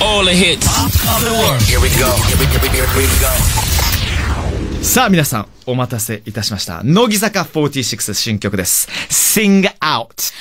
all the hits. Here we go. Here we, here we, here we go. さあ皆さん、お待たせいたしました。乃木坂46新曲です。Sing Out。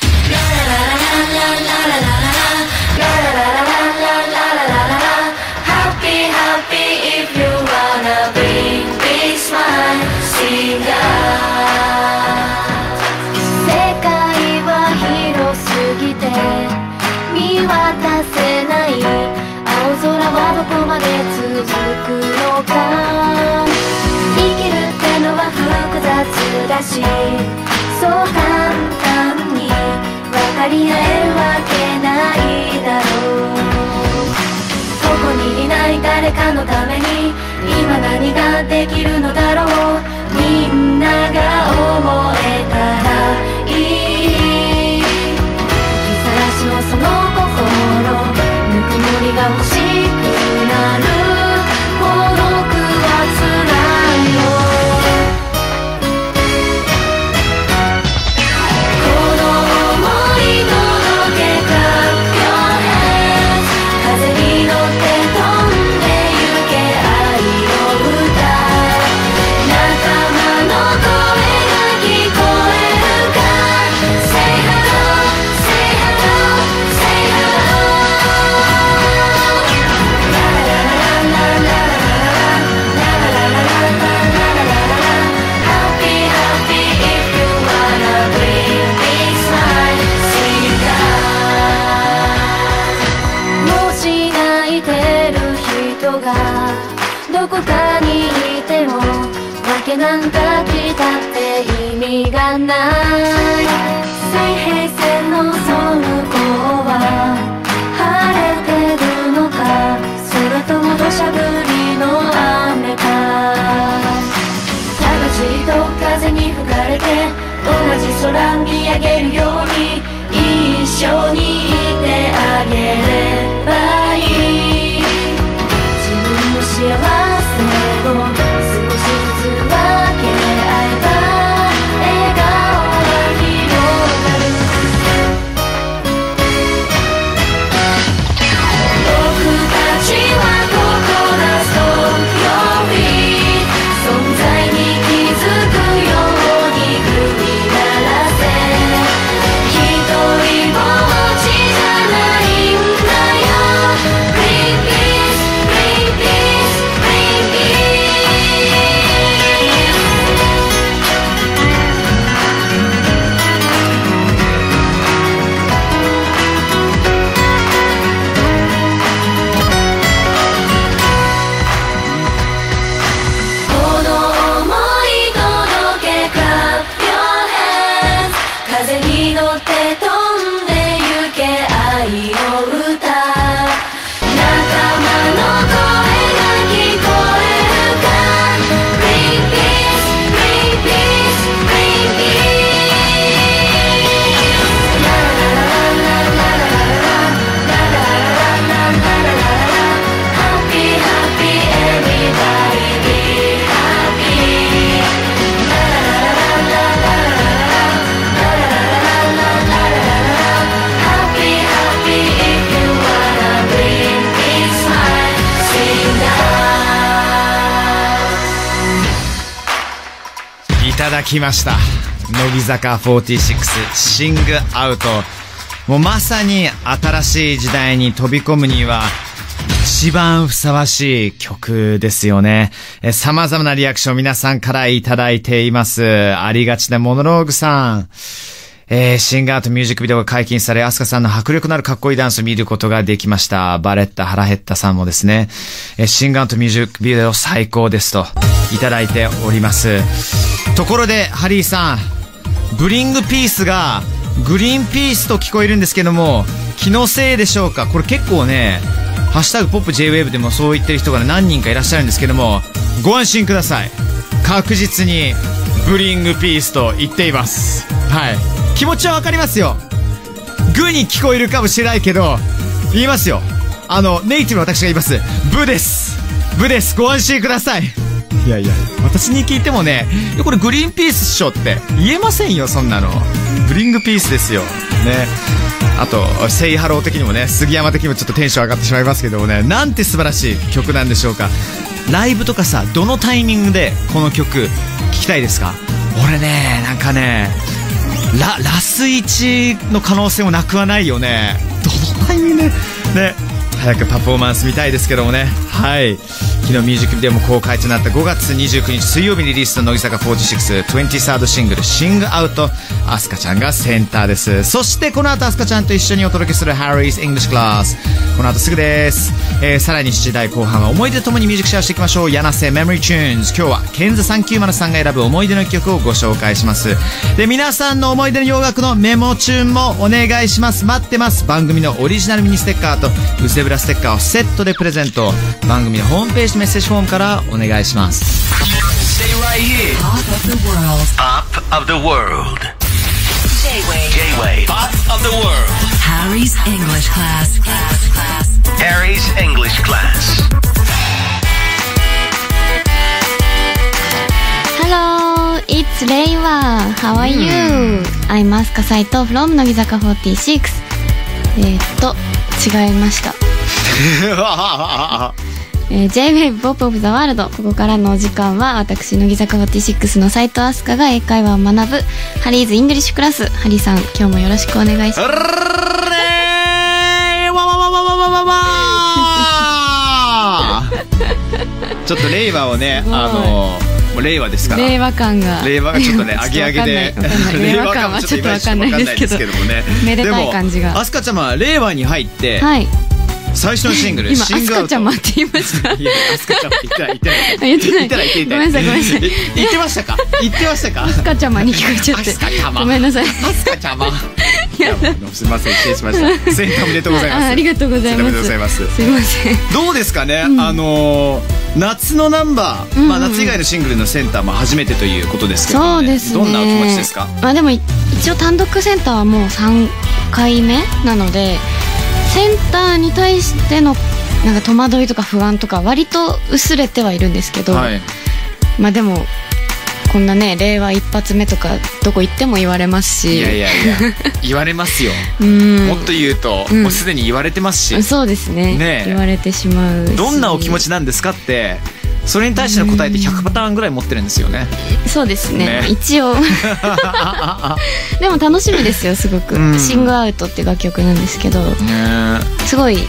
だしそう簡単に分かり合えるわけないだろう。ここにいない誰かのために今何ができるのだろう。訳なんか聞いたって意味がない。水平線のそ向こうは晴れてるのかそれとも土砂降りの雨か。魂と風に吹かれて同じ空見上げるように一緒にいてあげれ Get ただきました。乃木坂46シングアウト。もうまさに新しい時代に飛び込むには一番ふさわしい曲ですよね。え様々なリアクション皆さんからいただいています。ありがちなモノローグさん。えー、シンガーとミュージックビデオが解禁され、アスカさんの迫力のあるかっこいいダンスを見ることができました。バレッタ腹減ったさんもですね、えーシンガーとミュージックビデオ最高ですと、いただいております。ところで、ハリーさん、ブリングピースが、グリーンピースと聞こえるんですけども、気のせいでしょうか？これ結構ね、ハッシュタグポップ JWAVE でもそう言ってる人が何人かいらっしゃるんですけども、ご安心ください。確実に、ブリングピースと言っています。はい。気持ちはわかりますよ。グに聞こえるかもしれないけど、言いますよ。あの、ネイティブの私が言います。ブです。ブです。ご安心ください。いやいや、私に聞いてもね、これグリーンピースっしょって言えませんよ、そんなの。グリングピースですよ。ね。あと、セイハロー的にもね、杉山的にもちょっとテンション上がってしまいますけどもね、なんて素晴らしい曲なんでしょうか。ライブとかさ、どのタイミングでこの曲聴きたいですか？俺ね、なんかね、ラ、ラス1の可能性もなくはないよね。どのタイミングで、ね、早くパフォーマンス見たいですけどもね。はい。昨日ミュージックビデオも公開となった5月29日水曜日にリリースの乃木坂46 23rd シングル「シングアウト」アスカちゃんがセンターです。そしてこの後アスカちゃんと一緒にお届けする Harry's English Class この後すぐです、えーさらに7時台後半は思い出とともにミュージックシェアしていきましょう。柳瀬 Memory Tunes 今日はケンザ390さんが選ぶ思い出の曲をご紹介します。で皆さんの思い出の洋楽のメモチューンもお願いします。待ってます。番組のオリジナルミニステッカーとウゼブラステッカーをセットでプレゼント。番組のホームページメッセージフォームからお願いします Stay right here. Pop of the world. Pop of the world. J-Wave. J-Wave. Pop of the world. Harry's English class. class, class. Harry's English class. Hello, it's Reiwa. How are you? I'm Asuka Saito from 乃木坂46。えーっと、違いました。えー、J-WAVE POP OF THE WORLD ここからのお時間は私乃木坂46の斉藤飛鳥が英会話を学ぶ Harry's English Class。ハリーさん今日もよろしくお願いします。ちょっと令和をねあの令和ですから令和感が令和がちょっとね上げ上げで令和感はちょっとわかんないですけどめでたい感じが飛鳥ちゃんは令和に入って、はい、最初のシングル今アスカちゃまって言いました。いやアスカちゃんい言ってない。言ってない言ってない。ごめんなさいごめんなさい。え言ってましたか？言ってましたか？アスカちゃまに聞こえちゃって。アスカちゃま。ごめんなさい。アスカちゃま。すみません失礼しました。センターおめでとうございます。あありがとうございます。でとうございます。すいません。どうですかね、あのー夏のナンバー、まあ、夏以外のシングルのセンターも初めてということですけどそうですね。どんなお気持ちですか？まあでもい一応単独センターはもう3回目なのでセンターに対してのなんか戸惑いとか不安とか割と薄れてはいるんですけど、はい。まあでもこんなね令和一発目とかどこ行っても言われますし。いやいやいや言われますよ、うん。もっと言うと、うん。もうすでに言われてますし、そうですね。ねえ。言われてしまうし。どんなお気持ちなんですかってそれに対しての答えって100パターンぐらい持ってるんですよね。そうですね。ね。一応。でも楽しみですよすごく、うん。シングアウトっていう楽曲なんですけど。ね。すごい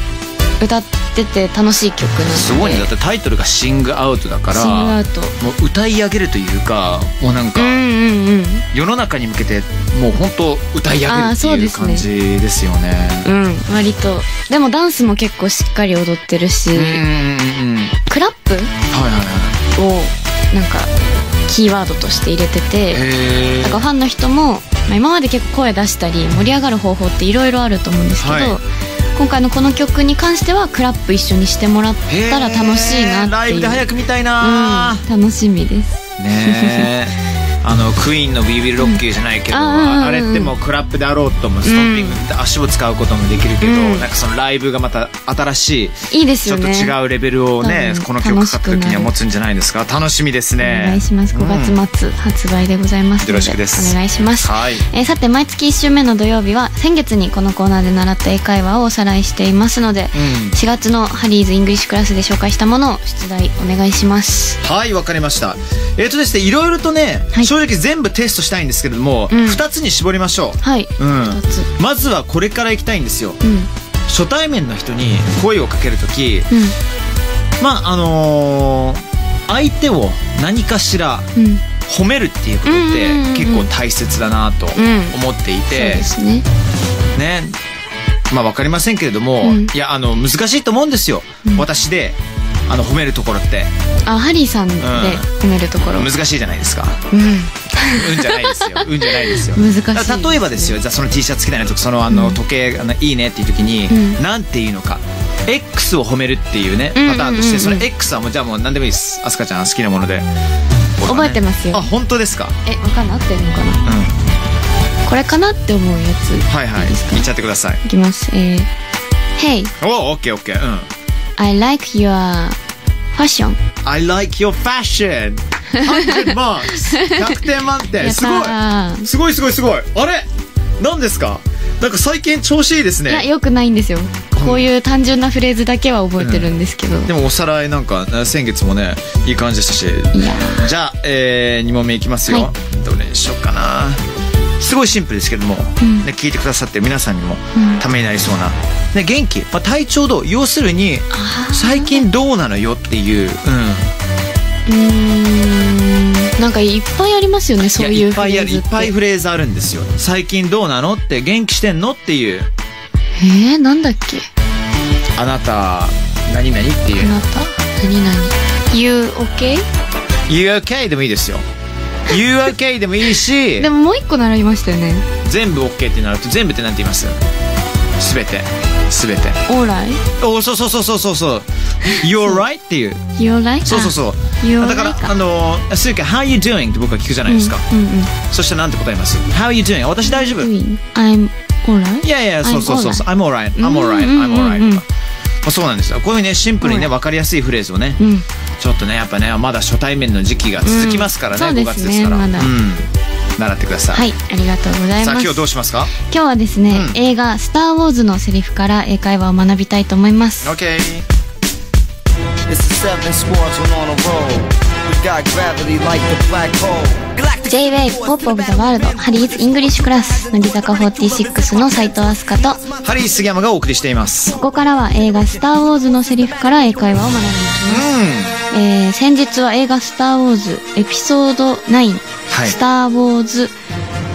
歌ってて楽しい曲なので。すごいね。だってタイトルが「シングアウト」だからシングアウト。もう歌い上げるというかもうなんかうんうんうん。世の中に向けてもう本当歌い上げるっていう感じですよね。うん割と。でもダンスも結構しっかり踊ってるし、うんうんうんうん。クラッなんかキーワードとして入れててへだからファンの人も、まあ、今まで結構声出したり盛り上がる方法っていろいろあると思うんですけど、はい。今回のこの曲に関してはクラップ一緒にしてもらったら楽しいなっていう。ライブで早く見たいな、うん、楽しみです。ねえ あのクイーンの「We Will Rock You」じゃないけど、うん。あーうんうん。あれってもうクラップであろうともストッピングって足を使うこともできるけど、うん。なんかそのライブがまた新しいいいですちょっとよね違うレベルをね多分この曲かかった時には持つんじゃないですか。楽しみですおね。願いします。うん。5月末発売でございますので、よろしくです。お願いします。はい。えーさて毎月1週目の土曜日は先月にこのコーナーで習った英会話をおさらいしていますので、うん。4月のハリーズイングリッシュクラスで紹介したものを出題お願いしますはいわかりましたえっ、とですねいろいろとね、はい正直全部テストしたいんですけれども、うん。2つに絞りましょう。はい、うん。2つ。まずはこれから行きたいんですよ。うん。初対面の人に声をかけるときうん。まああのー相手を何かしらうん。褒めるっていうことっうんうんうんうん。て結構大切だなとん。思っていそうてで、すね。ね。まあわかりませんけれども、うん。いやあの難しいと思うんですよ、うん。私であの褒めるところって。あハリーさんで褒めるところ、難しいじゃないですか。うん。うんじゃないですよ。うんじゃないですよ。難しい。例えばですよじゃあその T シャツ着たいなとかそのあのうん。時計あのいいねっていう時に、うん。なんていうのか。X を褒めるっていうねうんうんうんうん。パターンとしてその X はもうじゃあもう何でもいいです。アスカちゃん好きなもので。覚えてますよ。あ本当ですか？えわかんない合ってるのかな？うん。これかなって思うやつ。はいはい。いっちゃってください。いきます。えー Hey おオッケーオッケー。うん I like your fashion I like your fashion! 100 marks! 100点満や点すごいーすごいすごいすごいあれ？何ですか？なんか最近調子いいですいや、ね。よくないんですよ。こういう単純なフレーズだけは覚えてるんですけど。でもおさらいなんか、先月もね、いい感じでしたし。じゃあ、えー、2問目いきますよ。はいどれにしようかな。すごいシンプルですけども、んね、聞いてくださってる皆さんにもうんためになりそうな。ね、元気、まあ、体調どう？要するに、最近どうなのよっていう、うん。う。なんかいっぱいありますよね、そういういっぱいある、フレーズって。いっぱいフレーズあるんですよ。最近どうなのって、元気してんのっていう、えー、なんだっけ？あなた、何々っていう。あなた？何々 ?You okay? You okay でもいいですよ。You okay でもいいし で、ももう一個習いましたよね。全部 OK ってなると、全部ってなんて言います？すべて。すべて。Alright? おそうそうそうそうそうそう。You're right っていう。You alright? そうそうそう。You're だから、right かあの、するか、How you doing? って僕は聞くじゃないですか。うんうんうん。そしてなんて答えます ?How you doing? 私大丈夫？I'm alright? やいや、そうそうそうそう。I'm alright. I'm うん alright. うん I'm alright. とかまあそうなんですよ。こういうね、シンプルにね、わかりやすいフレーズをね、うん。ちょっとね、やっぱね、まだ初対面の時期が続きますからね、5うんそうですね月ですから。まだうん。習ってください。はい、ありがとうございさあ、ます。今日どうしますか？今日はですね、うん映画「スター・ウォーズ」のセリフから英会話を学びたいと思います。?OK。It's the seven sports when on a roll. We got gravity like the black hole. Galactic J-WAVE POP OF THE WORLD ハリーズ・イングリッシュクラス乃木坂46の斉藤飛鳥とこハリー杉山がお送りしています。こからは映画「スター・ウォーズ」のセリフから英会話を学んでいきます。えー、先日は映画「スター・ウォーズ」エピソード9「はいスター・ウォーズ・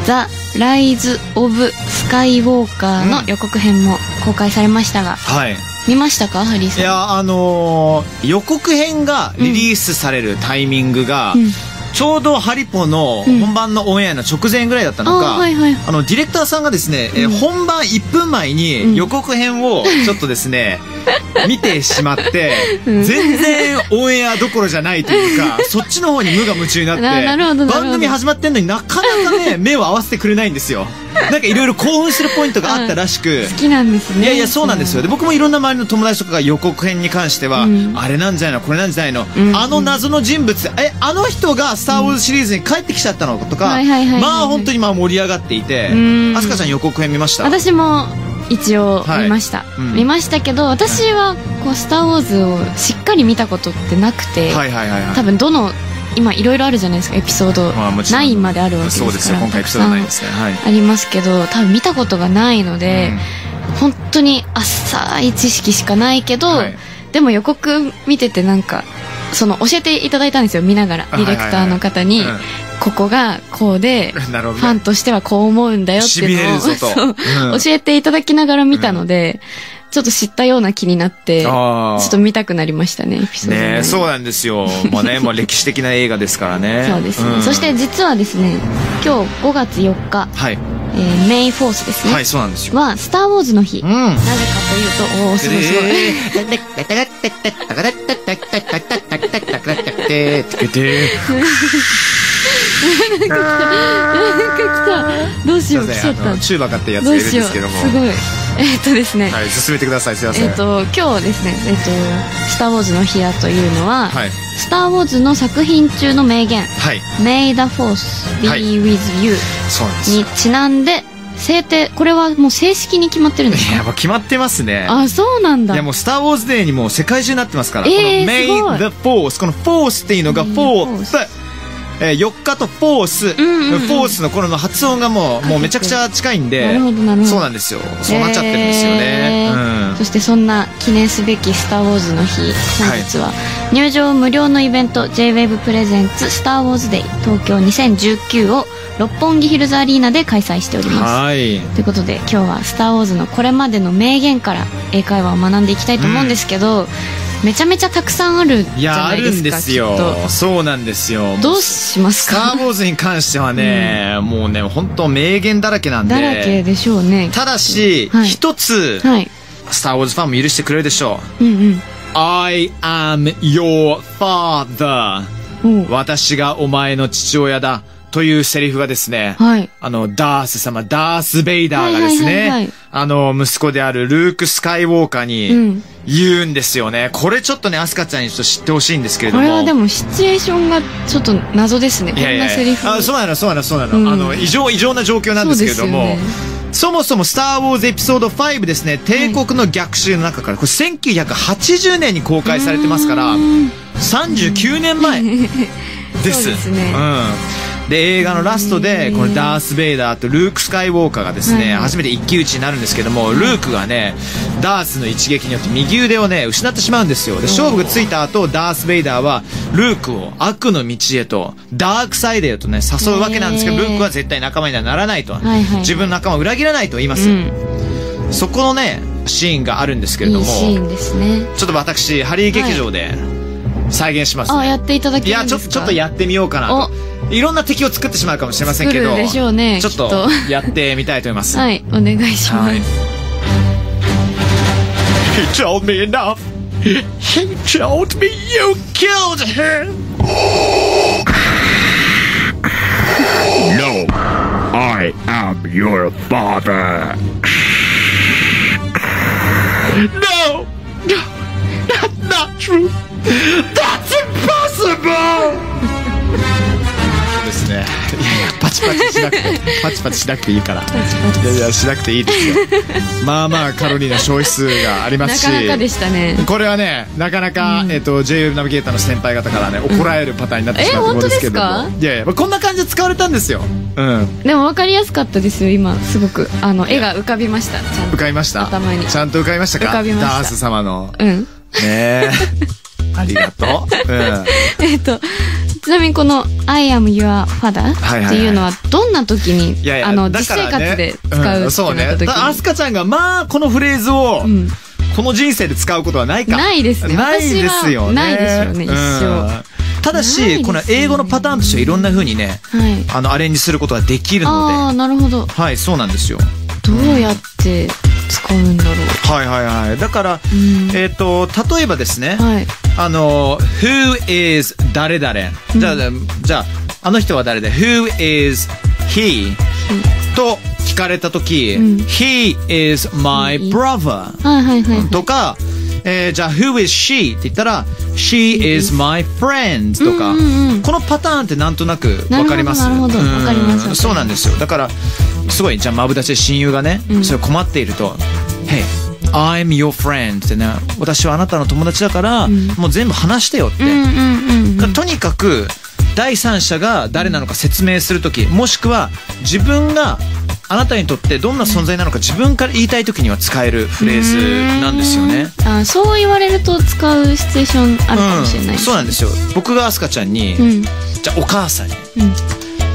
ザ・ライズ・オブ・スカイ・ウォーカー」の予告編も公開されましたが、はい。見ましたかハリーさん？いや、あのー予告編がリリースされるタイミングが、うん。ちょうどハリポのうん。本番のオンエアの直前ぐらいだったのか、あはいはい。あの、ディレクターさんがですね、えー本番1分前うん。に予告編をちょっとですね、見てしまって、うん。全然オンエアどころじゃないというか、そっちの方に無我夢中になって、番組始まってんのになかなかね、目を合わせてくれないんですよ。なんかいろいろ興奮するポイントがあったらしく、好きなんですね。いやいや、そうなんですよ。で、僕もいろんな周りの友達とかが予告編に関しては、うん。あれなんじゃないのこれなんじゃないの、うん。あの謎の人物、え、あの人がスター・ウォーズシリーズに帰ってきちゃったのとか、はいはいはいはいはい。まあ本当にまあ盛り上がっていてうん、アスカちゃん予告編見ました？私も一応はい見ました、うん。見ましたけど私はこう「スター・ウォーズ」をしっかり見たことってなくて、はいはいはいはい。多分どの今いろいろあるじゃないですかエピソード。まあもちろん。9まであるわけですから。そうですよ、今回エピソードないですね。はい。ありますけど多分見たことがないので、本当に浅い知識しかないけど、はい。でも予告見ててなんかその教えていただいたんですよ見ながら。あディレクターの方に、はいはいはいここがこうで ファンとしてはこう思うんだよっていうのを ううん。教えていただきながら見たので、ちょっと知ったような気になってちあょーっと見たくなりましたねエピソードねえ9そうなんですよ。もうね、もう歴史的な映画ですからね。そうですね、んそして実はですね今日5月4日、はい。えーメイフォースですね、はい、そうなんですよ。はスター・ウォーズの日、うん。なぜかというとおおすごいすごい、なんか来たどうしよう来ちゃったチューバカってやつがいるんですけども。すごいえっとですね、はい、進めてください。すいません。えっと今日ですねえっと「スター・ウォーズの日だというのは、はい。スター・ウォーズの作品中の名言はい。「May the Force be はい with you そうなん」ですよに。ちなんで制定これはもう正式に決まってるんですいや、かもう決まってますね。あそうなんだいやもうスター・ウォーズデーにもう世界中になってますから。えーこのすごい May the Force。この Force っていうのが Force。えー、4日とうんうんフォースのこの発音がもう、もうめちゃくちゃ近いんで。なるほどなるほどそうなんですよ。そうなっちゃってるんですよね。えーうんそしてそんな記念すべき「スター・ウォーズの日」本日は入場無料のイベント JWAVE プレゼンツスター・ウォーズデイ東京2019を六本木ヒルズアリーナで開催しておりますはい。ということで今日は「スター・ウォーズ」のこれまでの名言から英会話を学んでいきたいと思うんですけど、めちゃめちゃたくさんあるじゃいや、あないですかるんですよ。そうなんですよ。とどうしますスター・かウォーズに関してはね、もうね、本当名言だらけなんで。だらけでしょうねただし、はい一つ、はいスター・ウォーズファンも許してくれるでしょう。うん I am your father. 私がお前の父親だ。というセリフがですね、はい。あの、ダース様、ダース・ベイダーがですはいはいはいはいね、あの、息子であるルーク・スカイウォーカーうにん言うんですよね。これちょっとね、アスカちゃんにちょっと知ってほしいんですけれども。これはでもシチュエーションがちょっと謎ですね。こんいやいやないセリフ。あそうなの、そうなの、そうなの。うんあの、異常、異常な状況なんですけれども、そもそもスター・ウォーズエピソード5ですね、帝国の逆襲の中から、これ1980年に公開されてますから、39年前です。そうですねうん。で、映画のラストで、このダース・ベイダーとルーク・スカイウォーカーがですね、はい初めて一騎打ちになるんですけども、ルークがね、ダースの一撃によって右腕をね、失ってしまうんですよ。で、勝負がついた後、ダース・ベイダーは、ルークを悪の道へと、ダークサイドへとね、誘うわけなんですけど、ルークは絶対仲間にはならないと。はいはい自分の仲間を裏切らないと言います。うん。そこのね、シーンがあるんですけれども、いいシーンですね。ちょっと私、ハリー劇場で再現しますね。あ、やっていただけいや、ちょちょっとやってみようかなと。いろんな敵を作ってしまうかもしれませんけど、ねちょっとやってみたいと思います。はい、お願いします。He told me enough. He told me you killed him. No, I am your father. No! No! That's not true! That's impossible! チパチしなくて、パチパチしなくていいから。いやいや、しなくていいですよ。まあまあ、カロリーの消費数がありますし。なかなかでしたね。これはね、なかなか、えっと、JWave ナビゲーターの先輩方からね、怒られるパターンになってしまうところですけども。え本当ですいやいや、まあこんな感じで使われたんですよ。うん。でも分かりやすかったですよ、今。すごく。あの、絵が浮かびました。ちゃん浮と。かびました？頭にちゃんと浮かびましたか？浮かびましたダース様の。うん。ねえ。ありがとう。うん。えっと、ちなみにこの I am your father っていうのはどんな時に、あの、実生活で使うってんそうねなった。時に。だアスカちゃんが、まあ、このフレーズを、うんこの人生で使うことはないか。ないですねないですよね。ないでしょうね一生うんただし、ねこの英語のパターンとしてはいろんな風にね、はい。あの、アレンジすることができるあのあ、なるほど。で。はい、そうなんですよ。どうやって使うんだろう。はいはいはい。だから、んえっ、と、例えばですね、はい。あの、who is 誰々。じゃあ、じゃあ、あの人は誰で ?who is he? と聞かれたとき、ん。he is my brother. とか、えーじゃあ、who is she? って言ったら、she is my friend とか、このパターンってなんとなくわかります？なるほど。わかりますそうなんですよ。だから、すごい、じゃあ、マブダチで親友がね、ん。それ困っていると、hey, I'm your friend ってね、私はあなたの友達だから、もう全部話してよって。うんうんうんうん。とにかく第三者が誰なのか説明するときもしくは自分があなたにとってどんな存在なのか自分から言いたいときには使えるフレーズなんですよね。あそう言われると使うシチュエーションあるかもしれない、うん、そうなんですよ僕がアスカちゃんに、うん。じゃあお母さんに、ん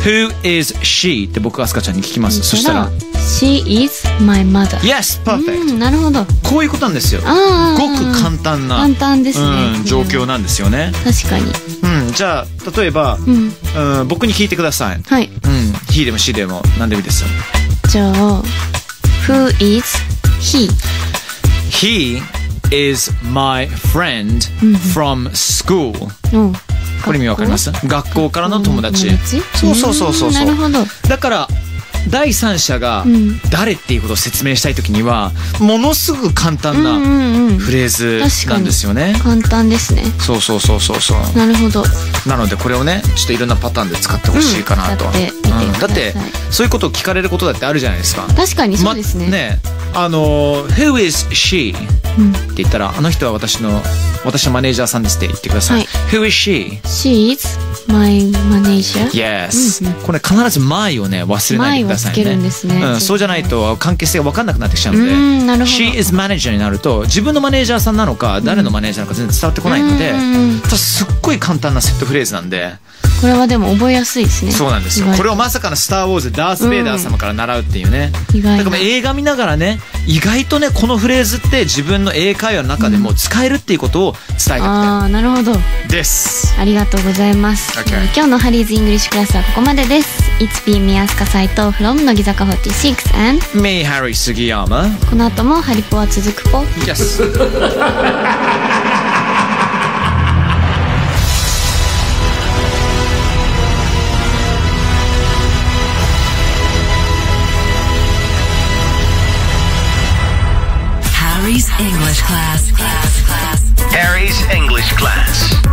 Who is she? って僕がアスカちゃんに聞きます。そしたら。She is my mother. Yes, う perfect、んなるほど。こういうことなんですよ。ごく簡単な簡単ですね、うん、状況なんですよね、確かに。うん、じゃあ例えば、うん。うん、僕に聞いてください。はい。うん、he でも she でも何でもいいです。よじゃあ Who is he? He is my friend from school. うんこれ意味わかります学校からの友達。そうそうそうそうそう。んなるほどだから、第三者がん。誰っていうことを説明したいときには、ものすごく簡単うんうなんうん。フレーズなんですよね。簡単ですね。そうそうそうそうそう。なるほど。なのでこれをね、ちょっといろんなパターンで使ってほしいかなと。うん。だって、そういうことを聞かれることだってあるじゃないですか。確かにそうですね,、まねあの、Who is she? って言ったら、あの人は私の、私のマネージャーさんですって言ってください。はい。Who is she? She is my manager Yes、これ必ず my をね、忘れないでくださいね。my をつけるんですね。うん、そうじゃないと関係性が分かんなくなってきちゃうので。うんなるほど。She is manager になると、自分のマネージャーさんなのか、誰のマネージャーなのか全然伝わってこないので、うんただすっごい簡単なセットフレーズなんで、これはでも覚えやすいですね。そうなんですよ。これをまさかのスター・ウォーズ、ダース・ベイダー様から習うっていうね。意外なだから映画見ながらね、意外とね、このフレーズって自分の英会話の中でも使えるっていうことを伝えたああなるほど。くて。です。ありがとうございます、今日のハリーズイングリッシュクラスはここまでです。It's been 宮塚斎藤 from 乃木坂46 and me Harry Sugiyama この後もハリポは続くぽ Yes Harry's English class, class, class. Harry's English class.